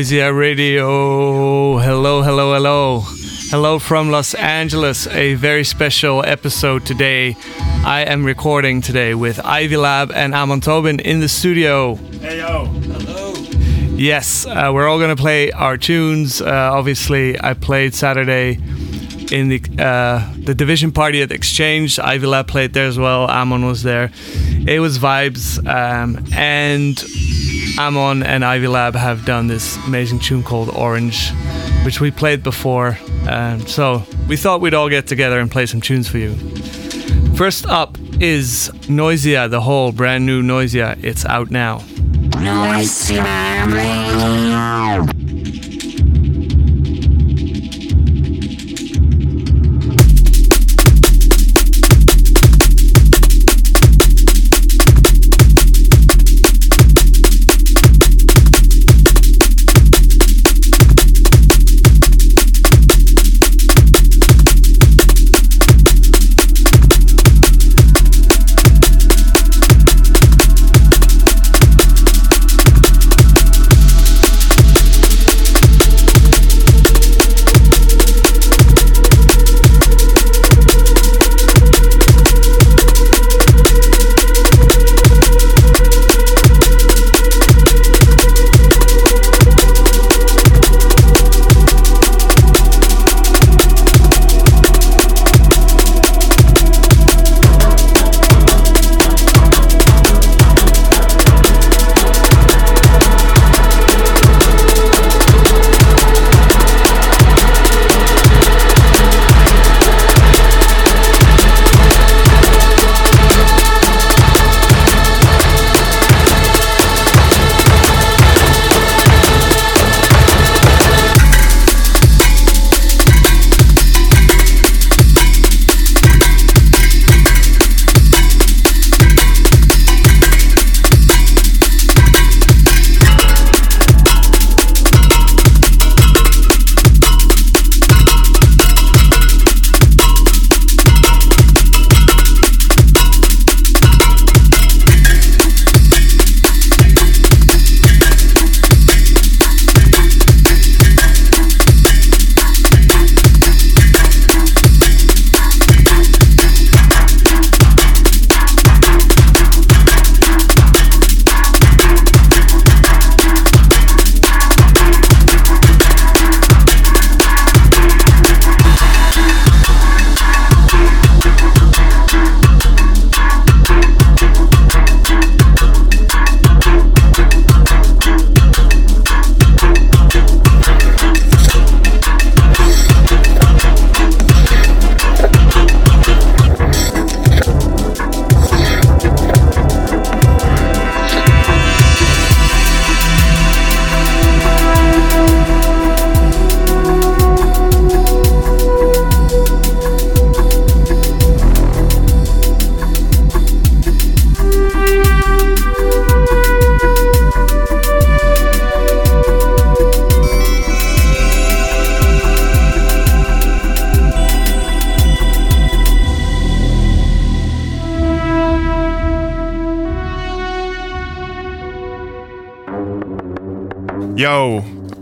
Noisia Radio. Hello, hello, hello. Hello from Los Angeles. A very special episode today. I am recording today with Ivy Lab and Amon Tobin in the studio. Hey yo. Hello. Yes, uh, we're all gonna play our tunes. Uh, obviously, I played Saturday in the uh, the division party at Exchange. Ivy Lab played there as well. Amon was there. It was vibes, um, and Amon and Ivy Lab have done this amazing tune called Orange, which we played before. Um, so we thought we'd all get together and play some tunes for you. First up is Noisia, the whole brand new Noisia. It's out now. Noisia.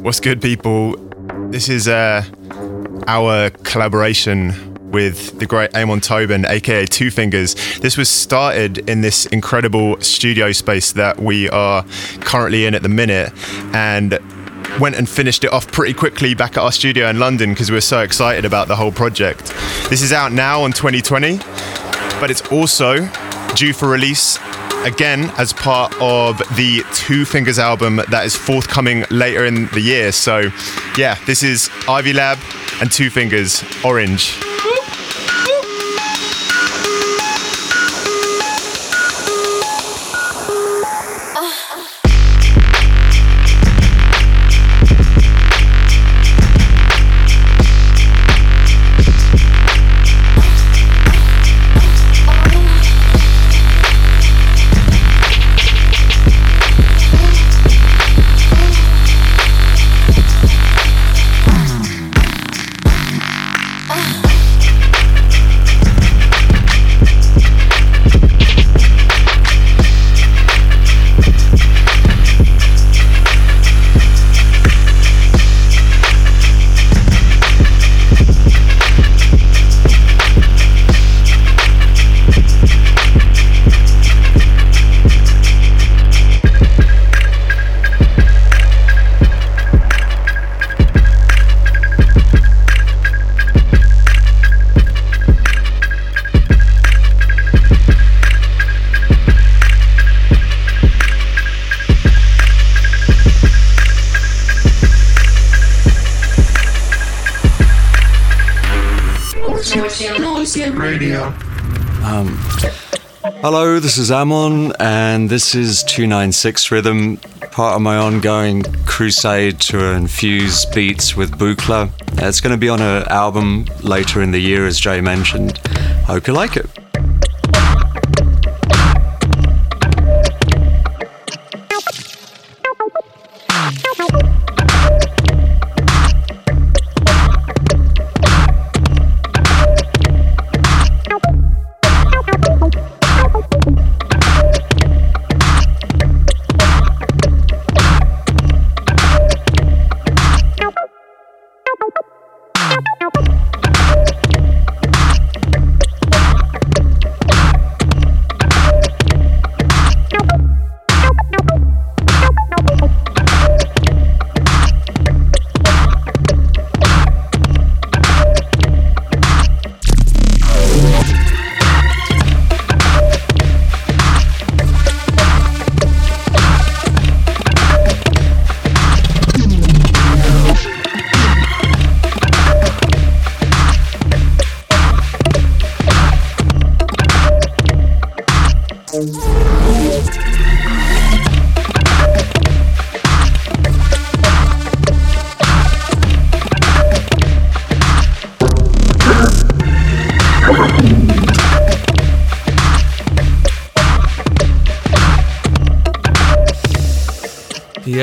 What's good, people? This is uh, our collaboration with the great Amon Tobin, aka Two Fingers. This was started in this incredible studio space that we are currently in at the minute, and went and finished it off pretty quickly back at our studio in London because we were so excited about the whole project. This is out now on 2020, but it's also due for release again as part of the Two Fingers album that is forthcoming later in the year. So, yeah, this is Ivy Lab and Two Fingers Orange. This is Amon, and this is 296 Rhythm, part of my ongoing crusade to infuse beats with Buchla. It's going to be on an album later in the year, as Jay mentioned. Hope you like it.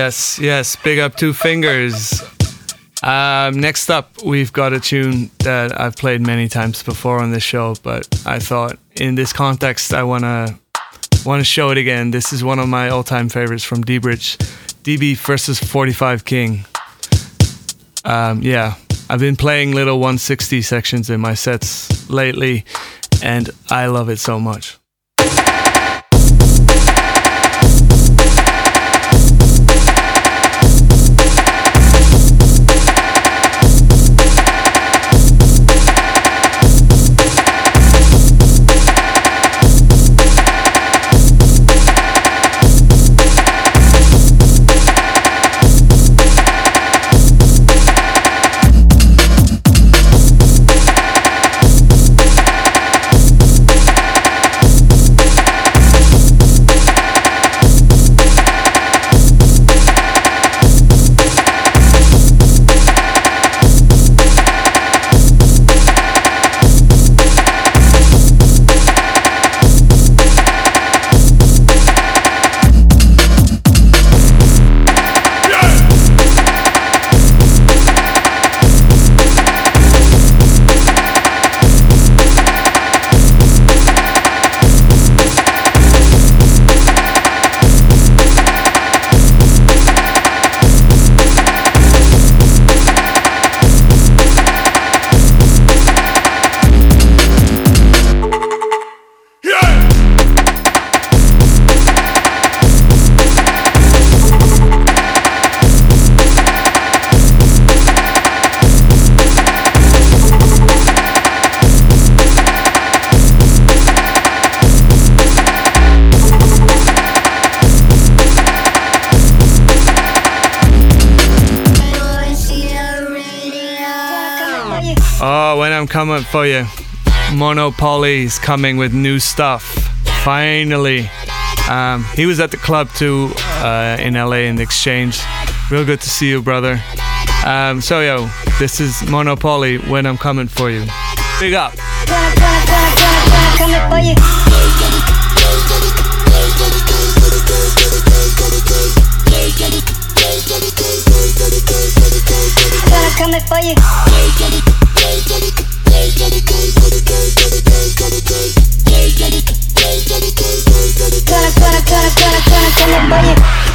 Yes, yes. Big up two fingers. Um, next up, we've got a tune that I've played many times before on this show, but I thought in this context, I wanna wanna show it again. This is one of my all-time favorites from D-Bridge, DB versus 45 King. Um, yeah, I've been playing little 160 sections in my sets lately, and I love it so much. Coming for you, Monopoly's coming with new stuff. Finally. Um, he was at the club too uh, in LA in the exchange. Real good to see you, brother. Um, so, yo, this is Monopoly when I'm coming for you. Big up. Coming for you. You. Gonna, gonna, gonna, gonna, gonna,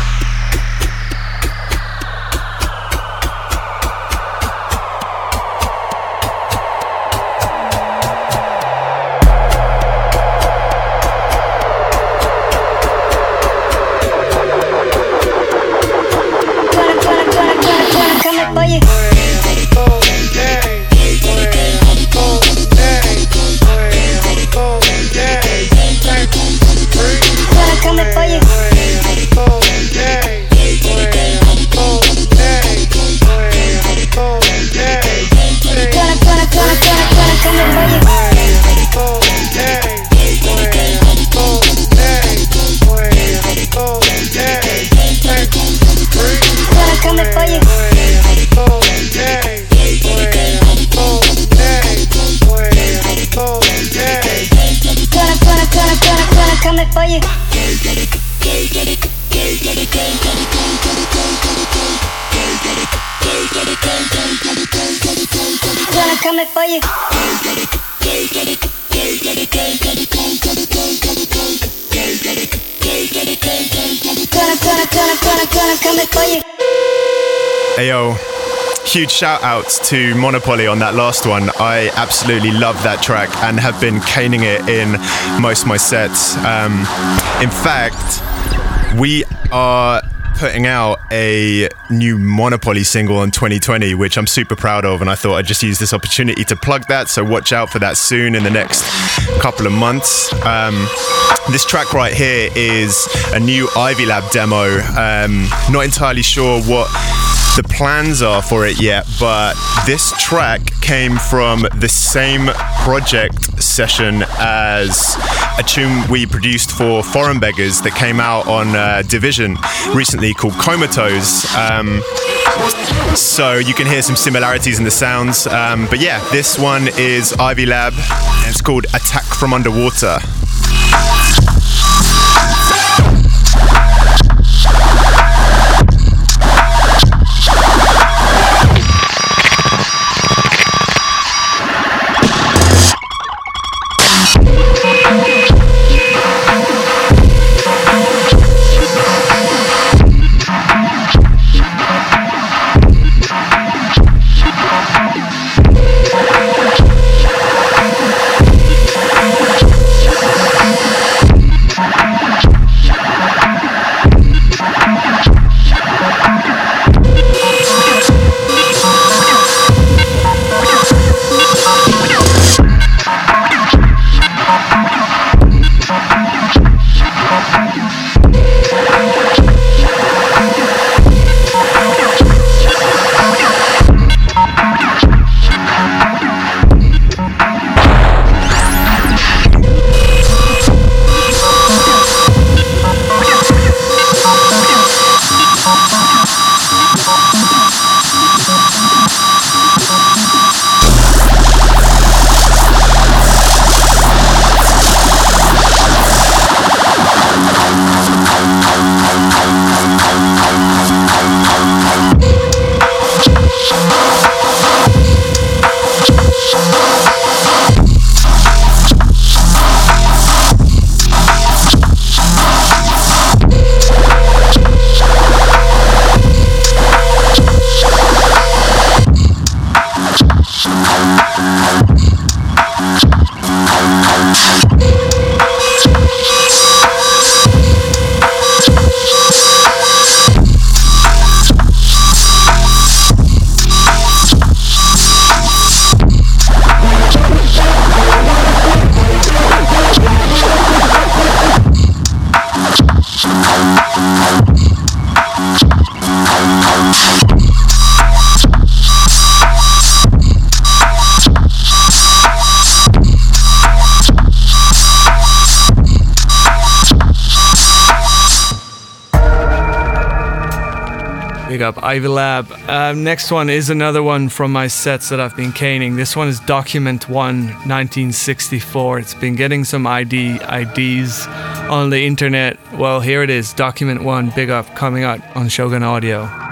Ayo. Huge shout outs to Monopoly on that last one. I absolutely love that track and have been caning it in most of my sets. Um, in fact, we are putting out a new Monopoly single in 2020, which I'm super proud of, and I thought I'd just use this opportunity to plug that. So watch out for that soon in the next couple of months. Um, this track right here is a new Ivy Lab demo. Um, not entirely sure what the plans are for it yet, but this track came from the same project session as a tune we produced for Foreign Beggars that came out on uh, Division recently called Comatose. Um, so you can hear some similarities in the sounds. Um, but yeah, this one is Ivy Lab and it's called Attack from Underwater. Ivy Lab. Um, next one is another one from my sets that I've been caning. This one is Document 1 1964. It's been getting some ID IDs on the internet. Well, here it is Document 1 Big Up coming out on Shogun Audio.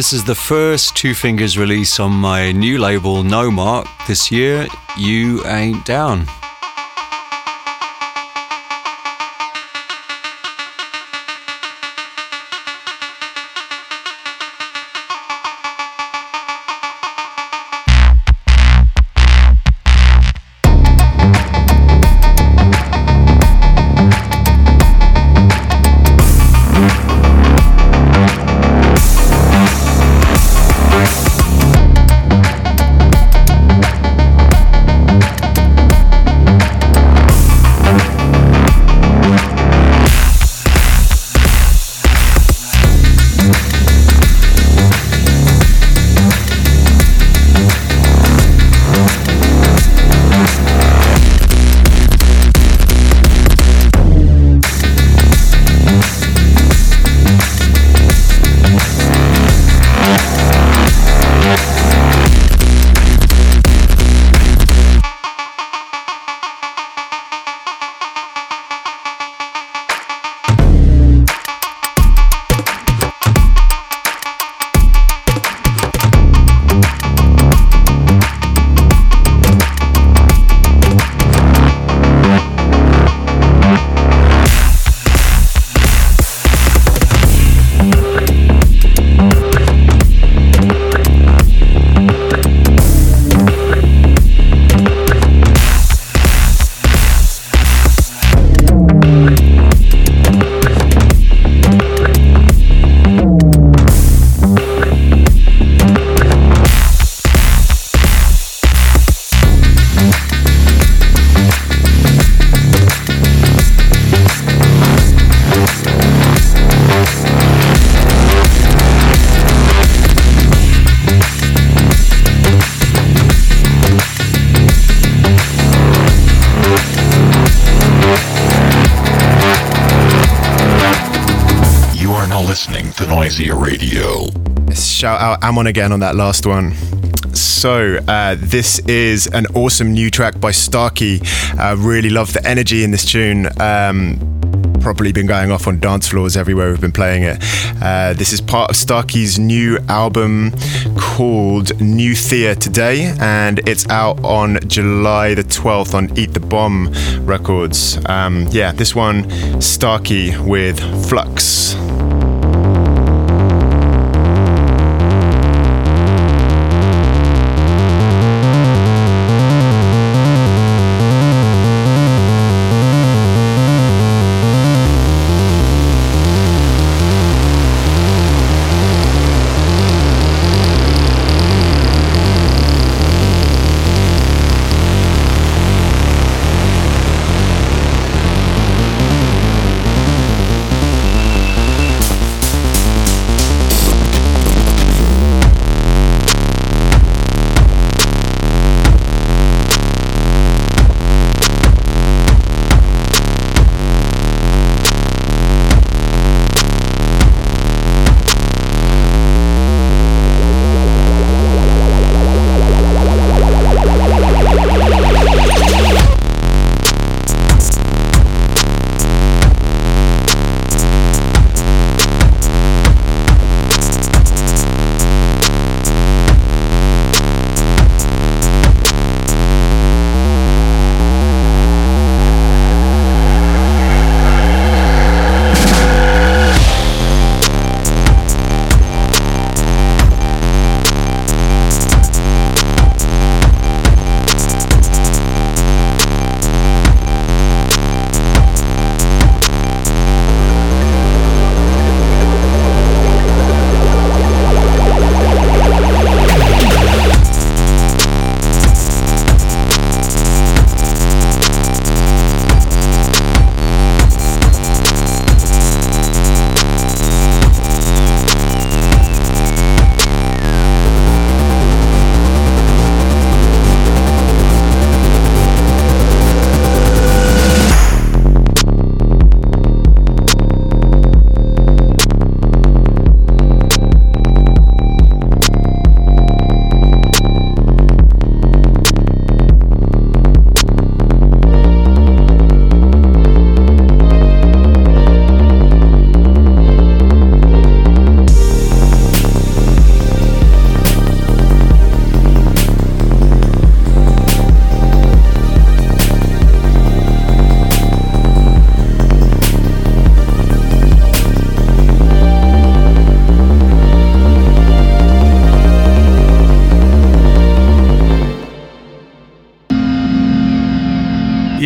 This is the first Two Fingers release on my new label, Nomark, this year. You Ain't Down. Shout out Amon again on that last one. So, uh, this is an awesome new track by Starkey. I uh, really love the energy in this tune. Um, probably been going off on dance floors everywhere we've been playing it. Uh, this is part of Starkey's new album called New Thea Today, and it's out on July the 12th on Eat the Bomb Records. Um, yeah, this one, Starkey with Flux.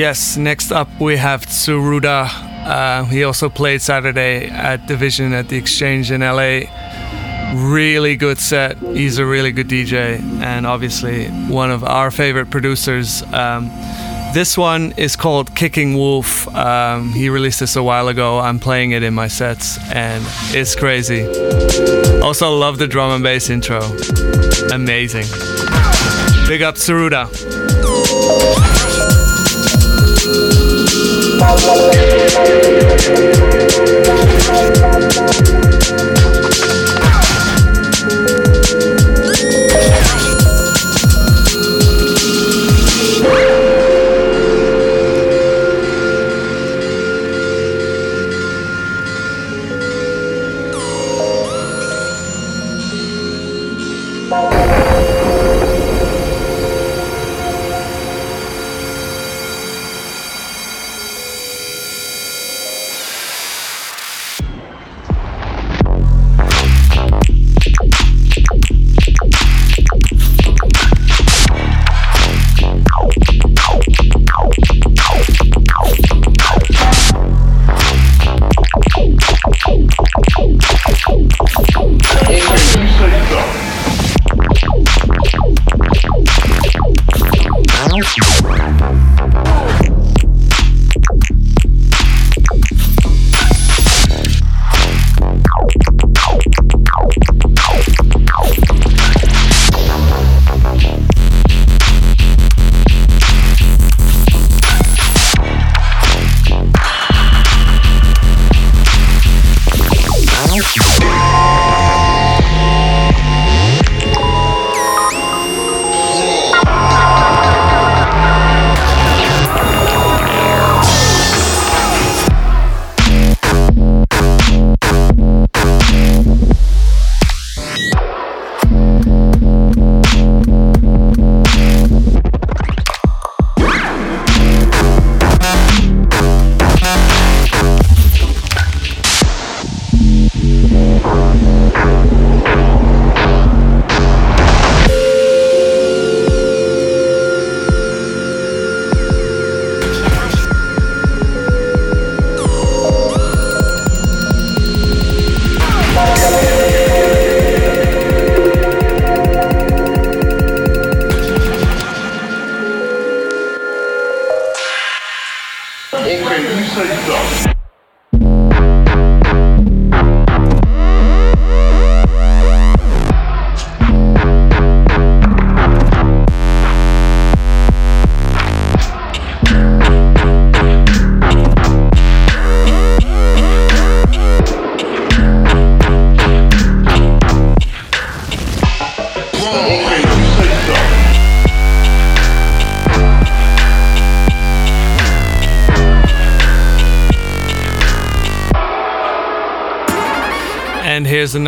Yes, next up we have Tsuruda. Uh, he also played Saturday at Division at the Exchange in LA. Really good set. He's a really good DJ and obviously one of our favorite producers. Um, this one is called Kicking Wolf. Um, he released this a while ago. I'm playing it in my sets and it's crazy. Also, love the drum and bass intro. Amazing. Big up Tsuruda. And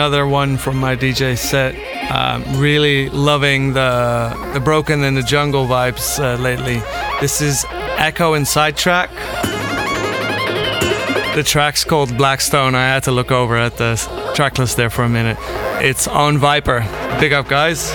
another one from my DJ set. Um, really loving the the broken and the jungle vibes uh, lately. This is Ekko and Sidetrack. The track's called Blackstone. I had to look over at the track list there for a minute. It's on Viper. Big up, guys.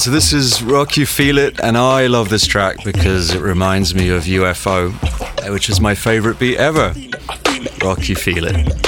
Right, so this is Rock You Feel It, and I love this track because it reminds me of UFO, which is my favorite beat ever. Rock You Feel It.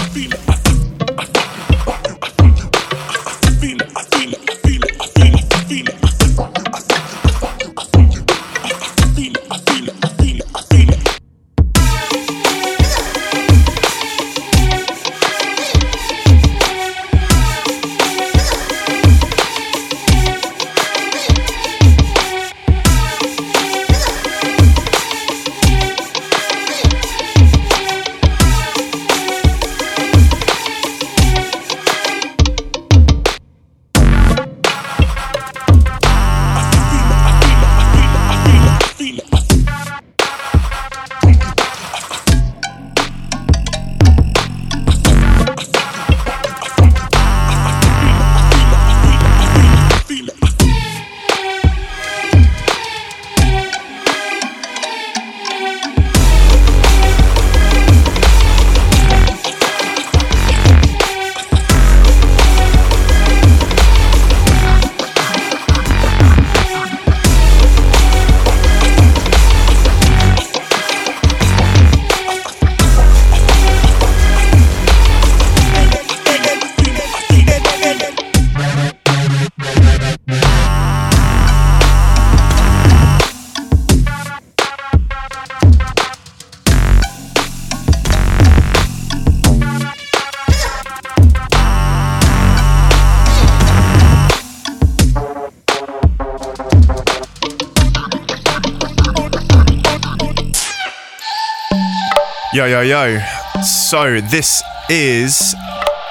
Yo. So, this is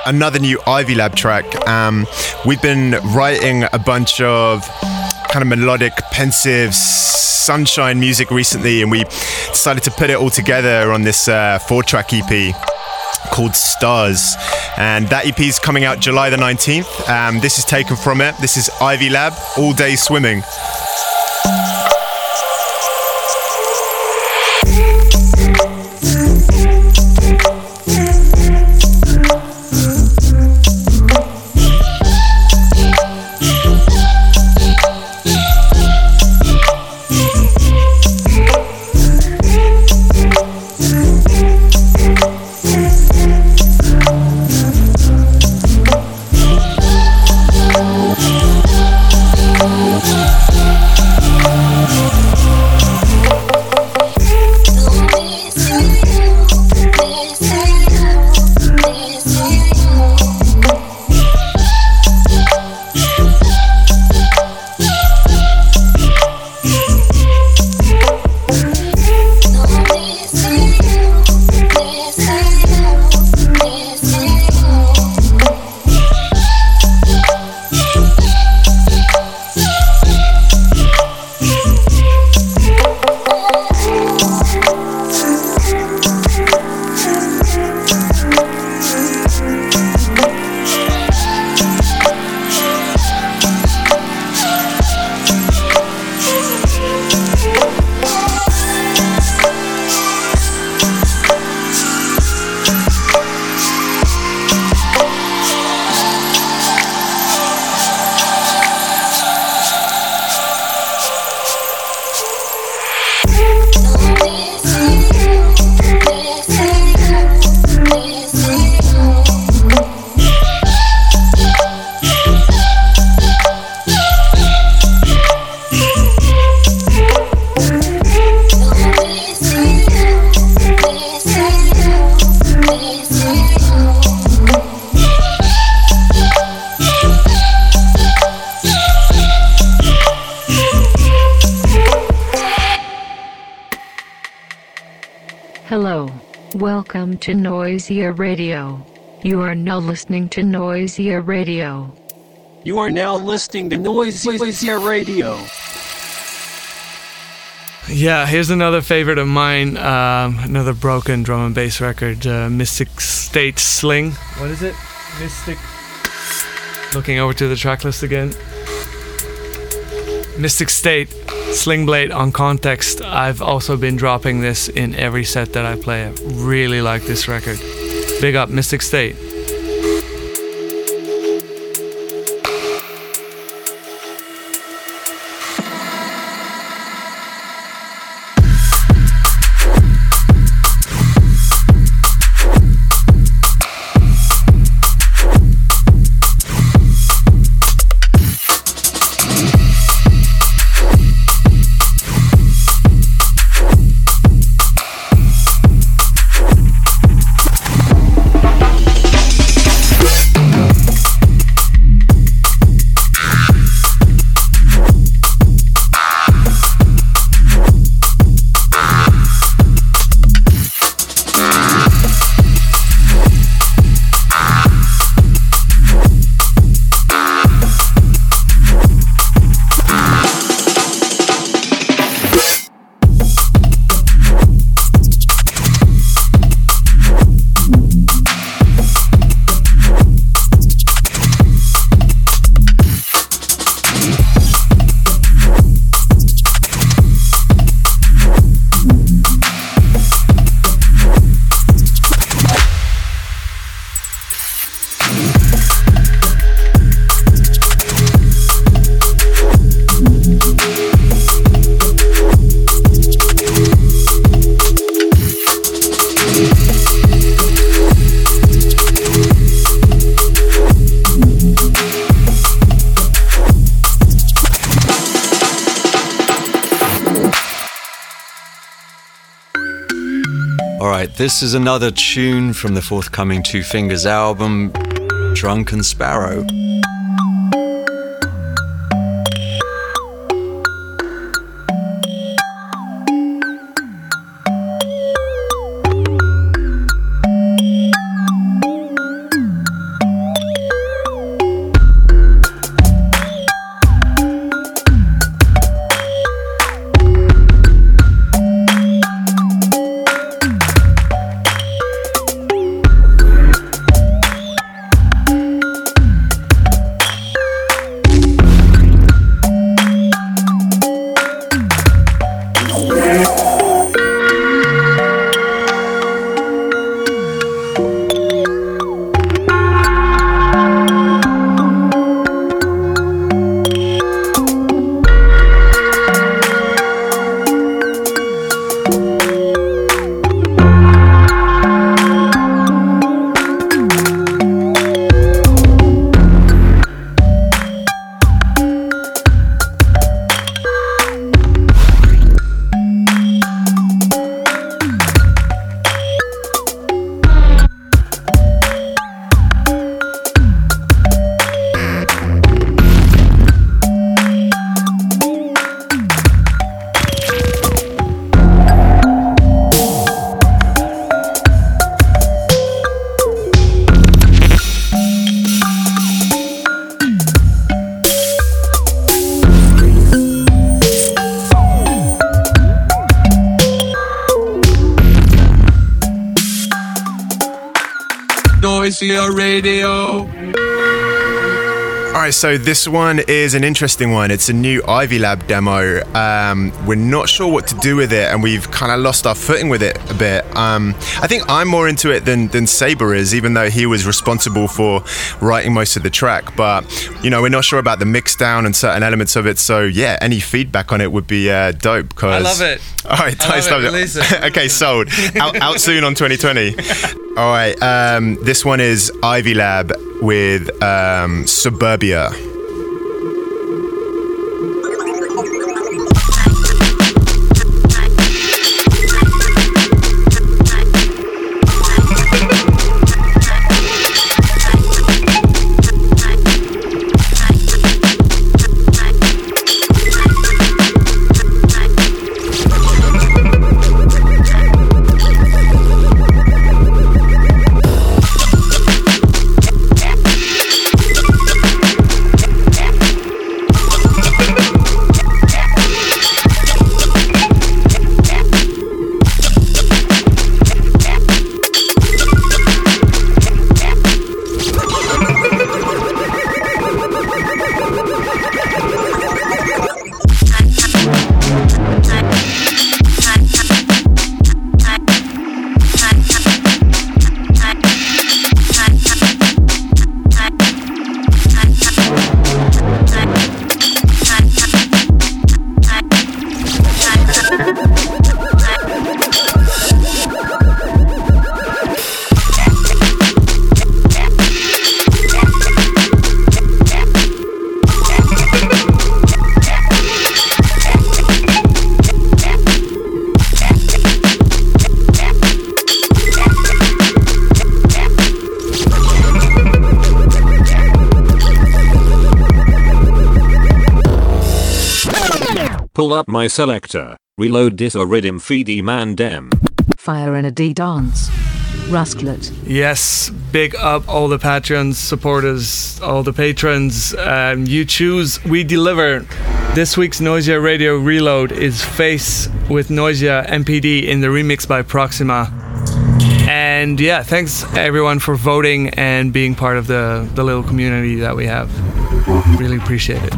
another new Ivy Lab track. Um, we've been writing a bunch of kind of melodic, pensive, sunshine music recently, and we decided to put it all together on this uh, four track EP called Stars. And that EP is coming out July the 19th. Um, this is taken from it. This is Ivy Lab, All Day Swimming. Hello. Welcome to Noisia Radio. You are now listening to Noisia Radio. You are now listening to Noisia Radio. Yeah, here's another favorite of mine. Um, another broken drum and bass record, uh, Mystic State Sling. What is it? Mystic. Looking over to the track list again. Mystic State Sling Blade on Context. I've also been dropping this in every set that I play. I really like this record. Big up Mystic State. This is another tune from the forthcoming Two Fingers album, Drunken Sparrow. Noisia Radio. All right, so this one is an interesting one. It's a new Ivy Lab demo. Um, we're not sure what to do with it, and we've kind of lost our footing with it a bit. Um, I think I'm more into it than than Sabre is, even though he was responsible for writing most of the track. But you know, we're not sure about the mix down and certain elements of it. So yeah, any feedback on it would be uh, dope. Cause I love it. All right, I love Tice it. loves it. okay, sold. Out, out soon on 2020. All right, um, this one is Ivy Lab with um, Suburbia. Pull up my selector. Reload this or rhythm feedy man dem. Fire in a D dance. Rusklet. Yes, big up all the patrons, supporters, all the patrons. Um, you choose, we deliver. This week's Noisia Radio Reload is Face with Noisia MPD in the remix by Proxima. And yeah, thanks everyone for voting and being part of the, the little community that we have. Really appreciate it.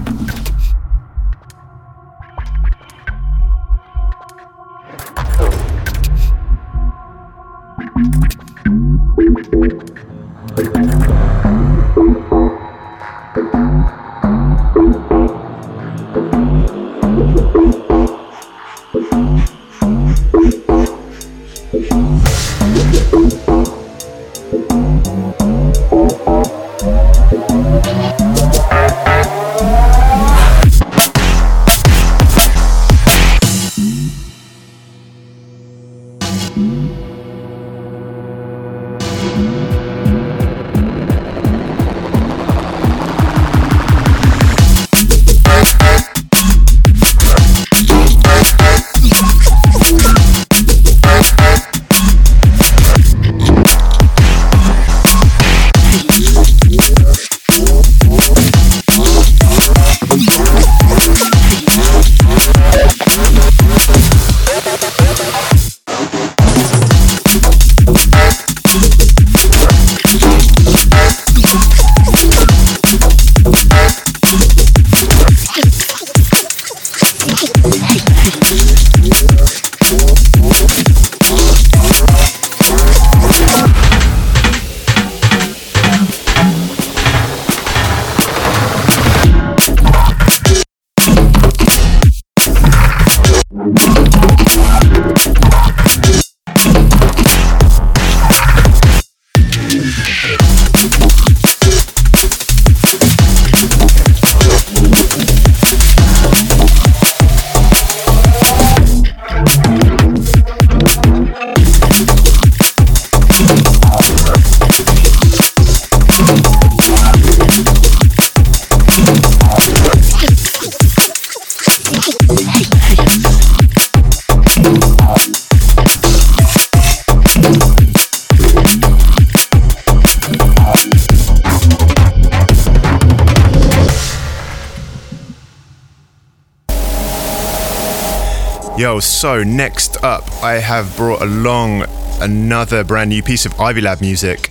So, next up, I have brought along another brand new piece of Ivy Lab music.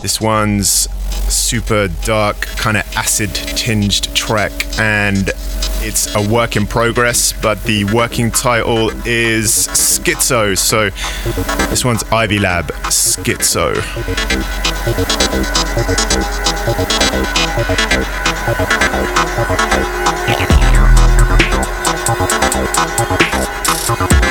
This one's super dark, kind of acid tinged track, and it's a work in progress, but the working title is Schizo. So this one's Ivy Lab Schizo. Thank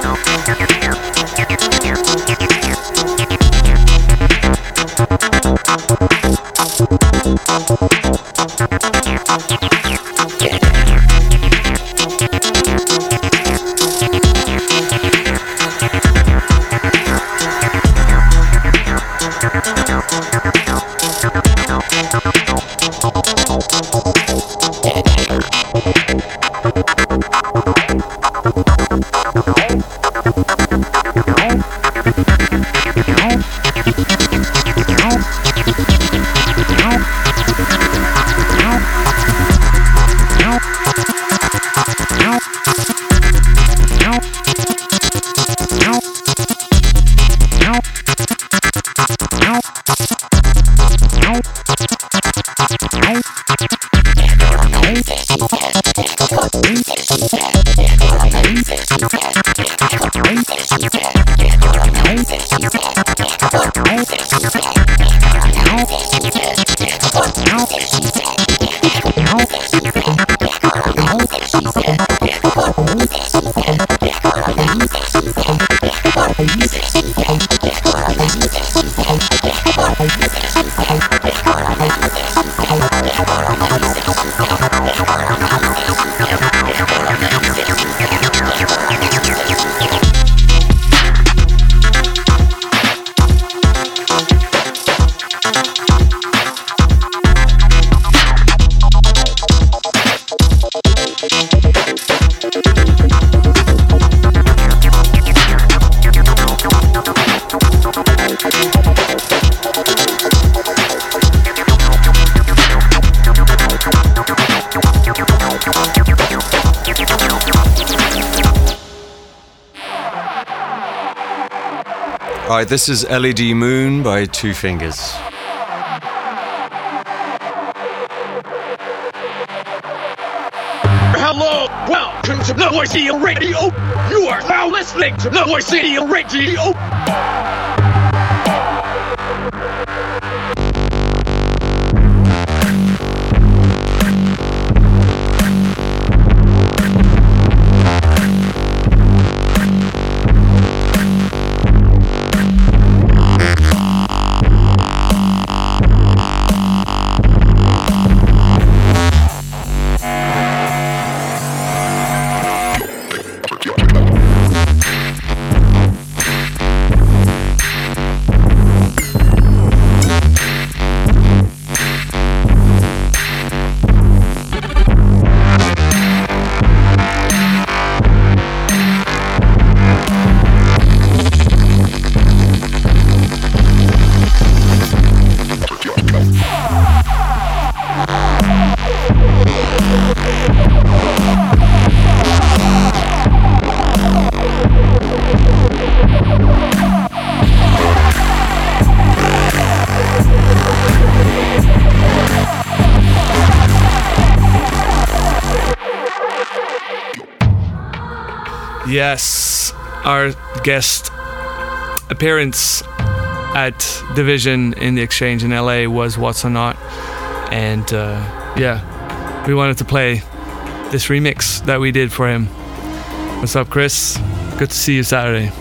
All right, this is LED Moon by Two Fingers. Hello, welcome to Noisia Radio. You are now listening to Noisia Radio. Guest appearance at Division in the Exchange in LA was What So Not, and uh, yeah, we wanted to play this remix that we did for him. What's up, Chris? Good to see you Saturday.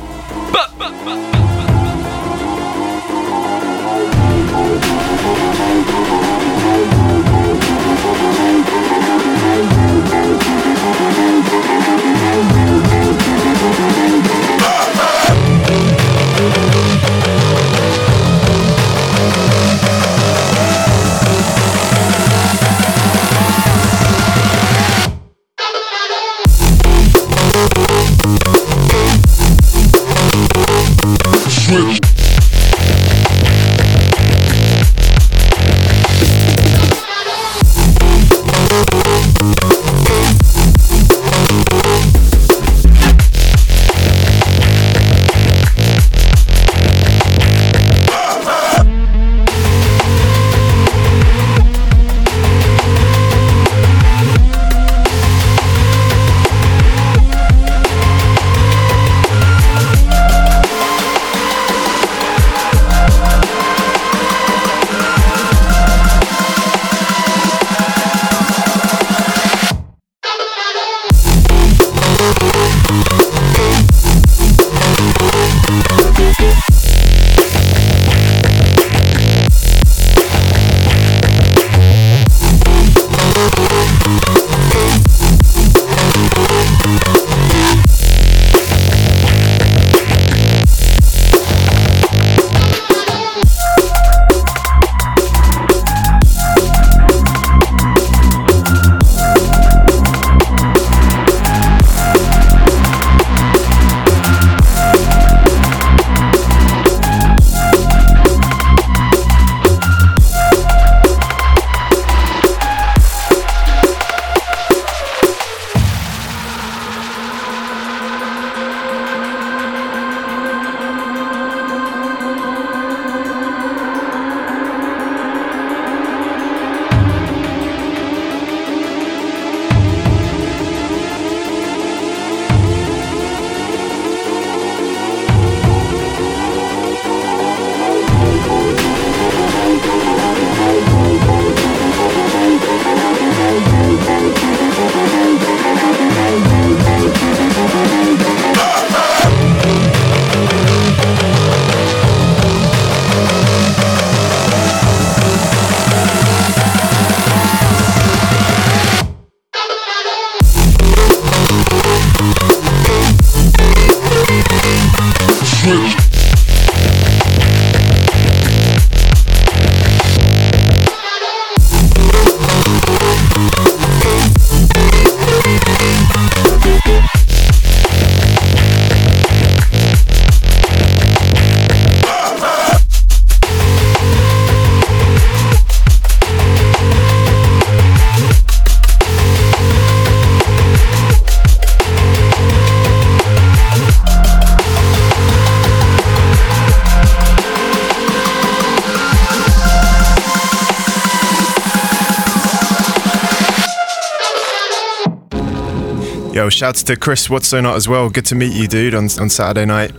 Shouts to Chris What So Not as well. Good to meet you, dude, on, on Saturday night.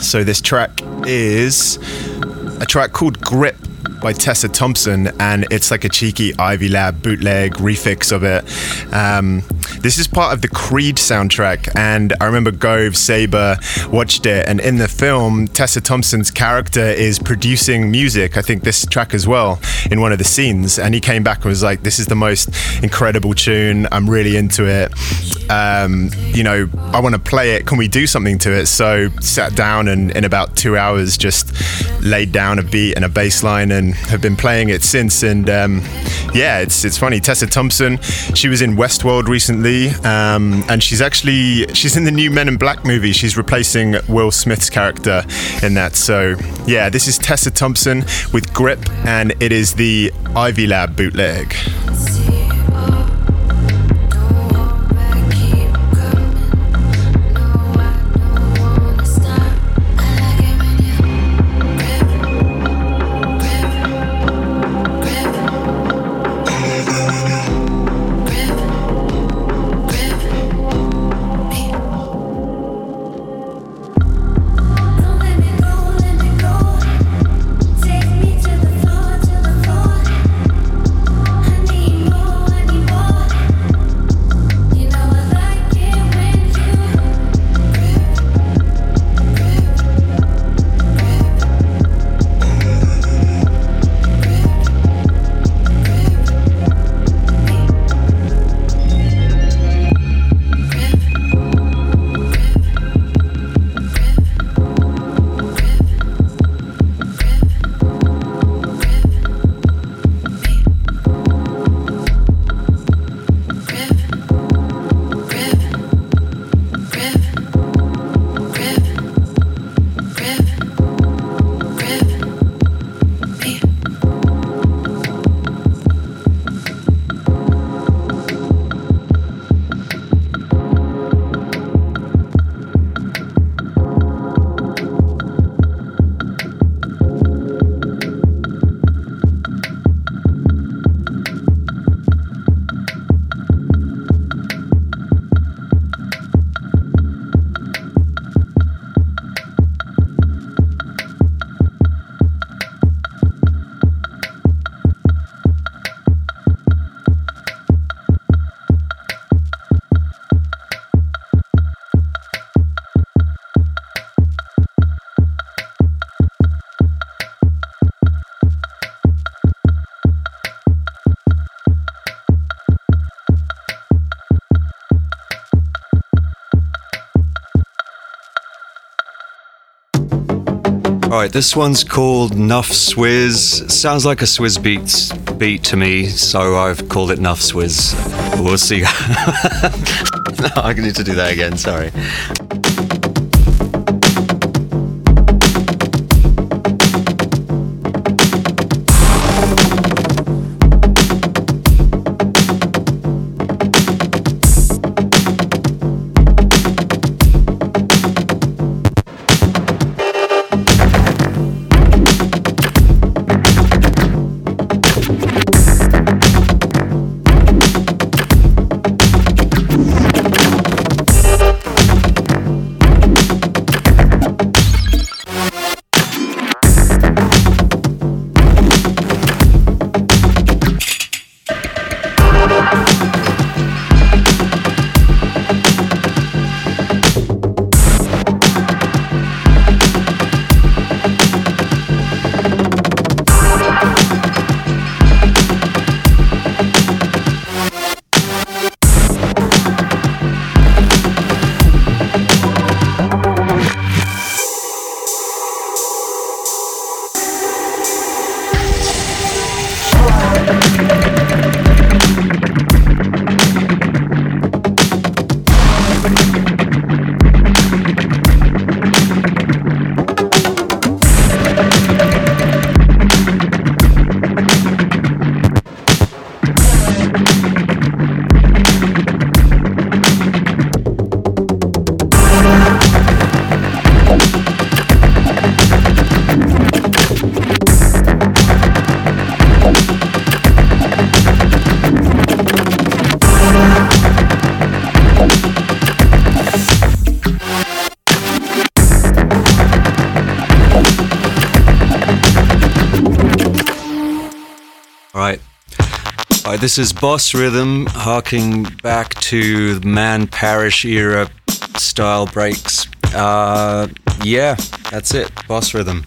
So this track is a track called Grip by Tessa Thompson, and it's like a cheeky Ivy Lab bootleg refix of it. Um, this is part of the Creed soundtrack, and I remember Gove Sabre watched it, and in the film, Tessa Thompson's character is producing music. I think this track as well in one of the scenes, and he came back and was like, "This is the most incredible tune. I'm really into it. Um, you know, I want to play it. Can we do something to it?" So sat down and in about two hours just laid down a beat and a bass line and have been playing it since. And um, yeah, it's it's funny. Tessa Thompson, she was in Westworld recently, um, and she's actually she's in the new Men in Black movie. She's replacing Will Smith's character in that. So yeah, this is Tessa Thompson with Grip, and it is the Ivy Lab bootleg. All right, this one's called Nuff Swizz. Sounds like a Swizz Beatz beat to me, so I've called it Nuff Swizz. We'll see. no, I need to do that again. Sorry. This is Boss Rhythm, harking back to the Man Parrish era style breaks. Uh, yeah, that's it. Boss Rhythm.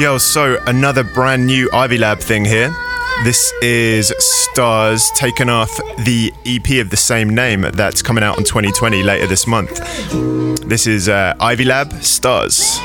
Yo, so another brand new Ivy Lab thing here. This is Stars taken off the EP of the same name that's coming out in 2020 later this month. This is uh, Ivy Lab Stars.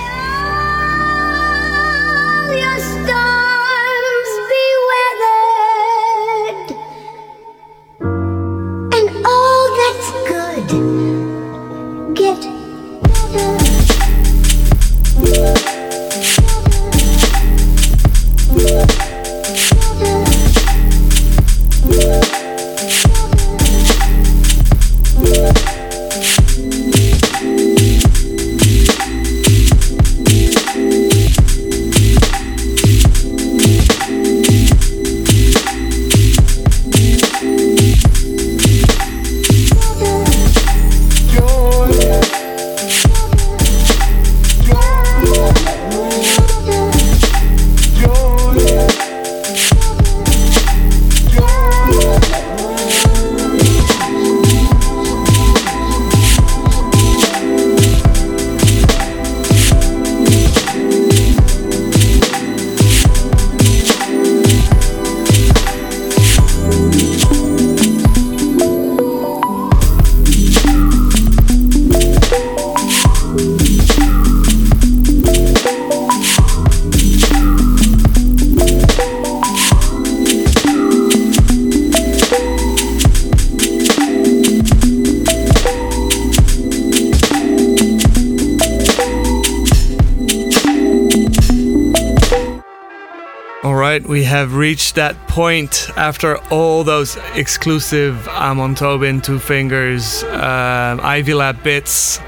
Right, we have reached that point after all those exclusive Amon Tobin, Two Fingers, um, Ivy Lab bits.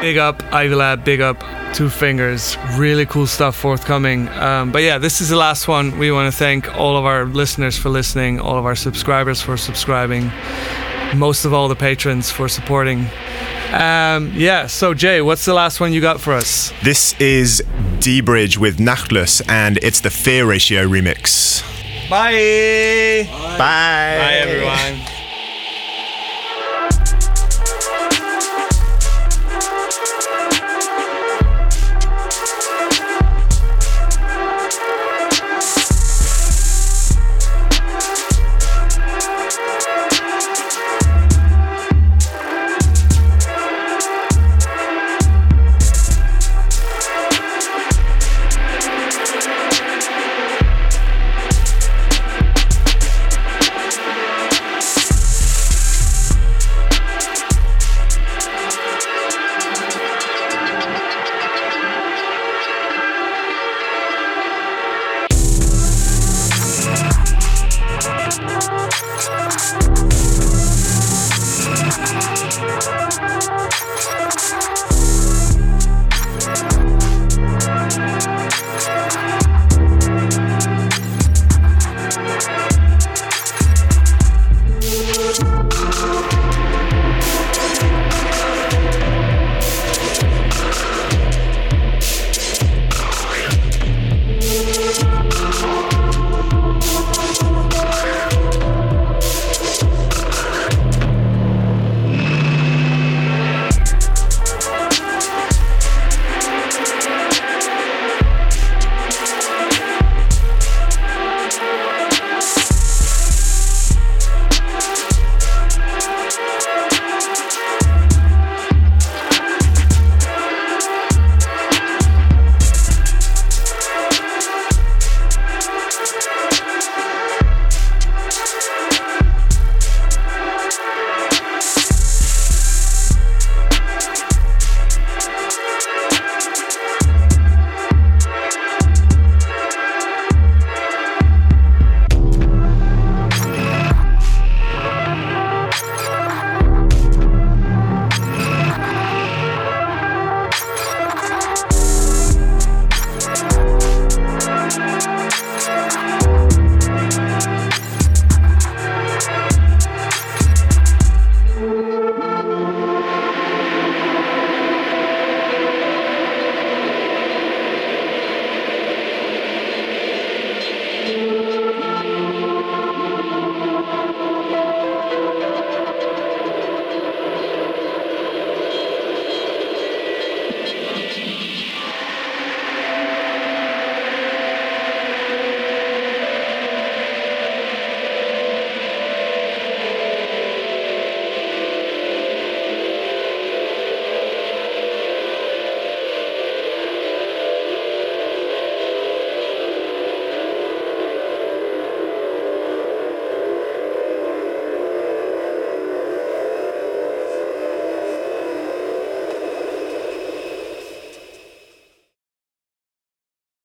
Big up, Ivy Lab, big up, Two Fingers. Really cool stuff forthcoming. Um, but yeah, this is the last one. We want to thank all of our listeners for listening, all of our subscribers for subscribing, most of all the patrons for supporting. Um, yeah, so Jay, what's the last one you got for us? This is dBridge with Nachtless, and it's the Fear Ratio remix. Bye. Bye. Bye, everyone.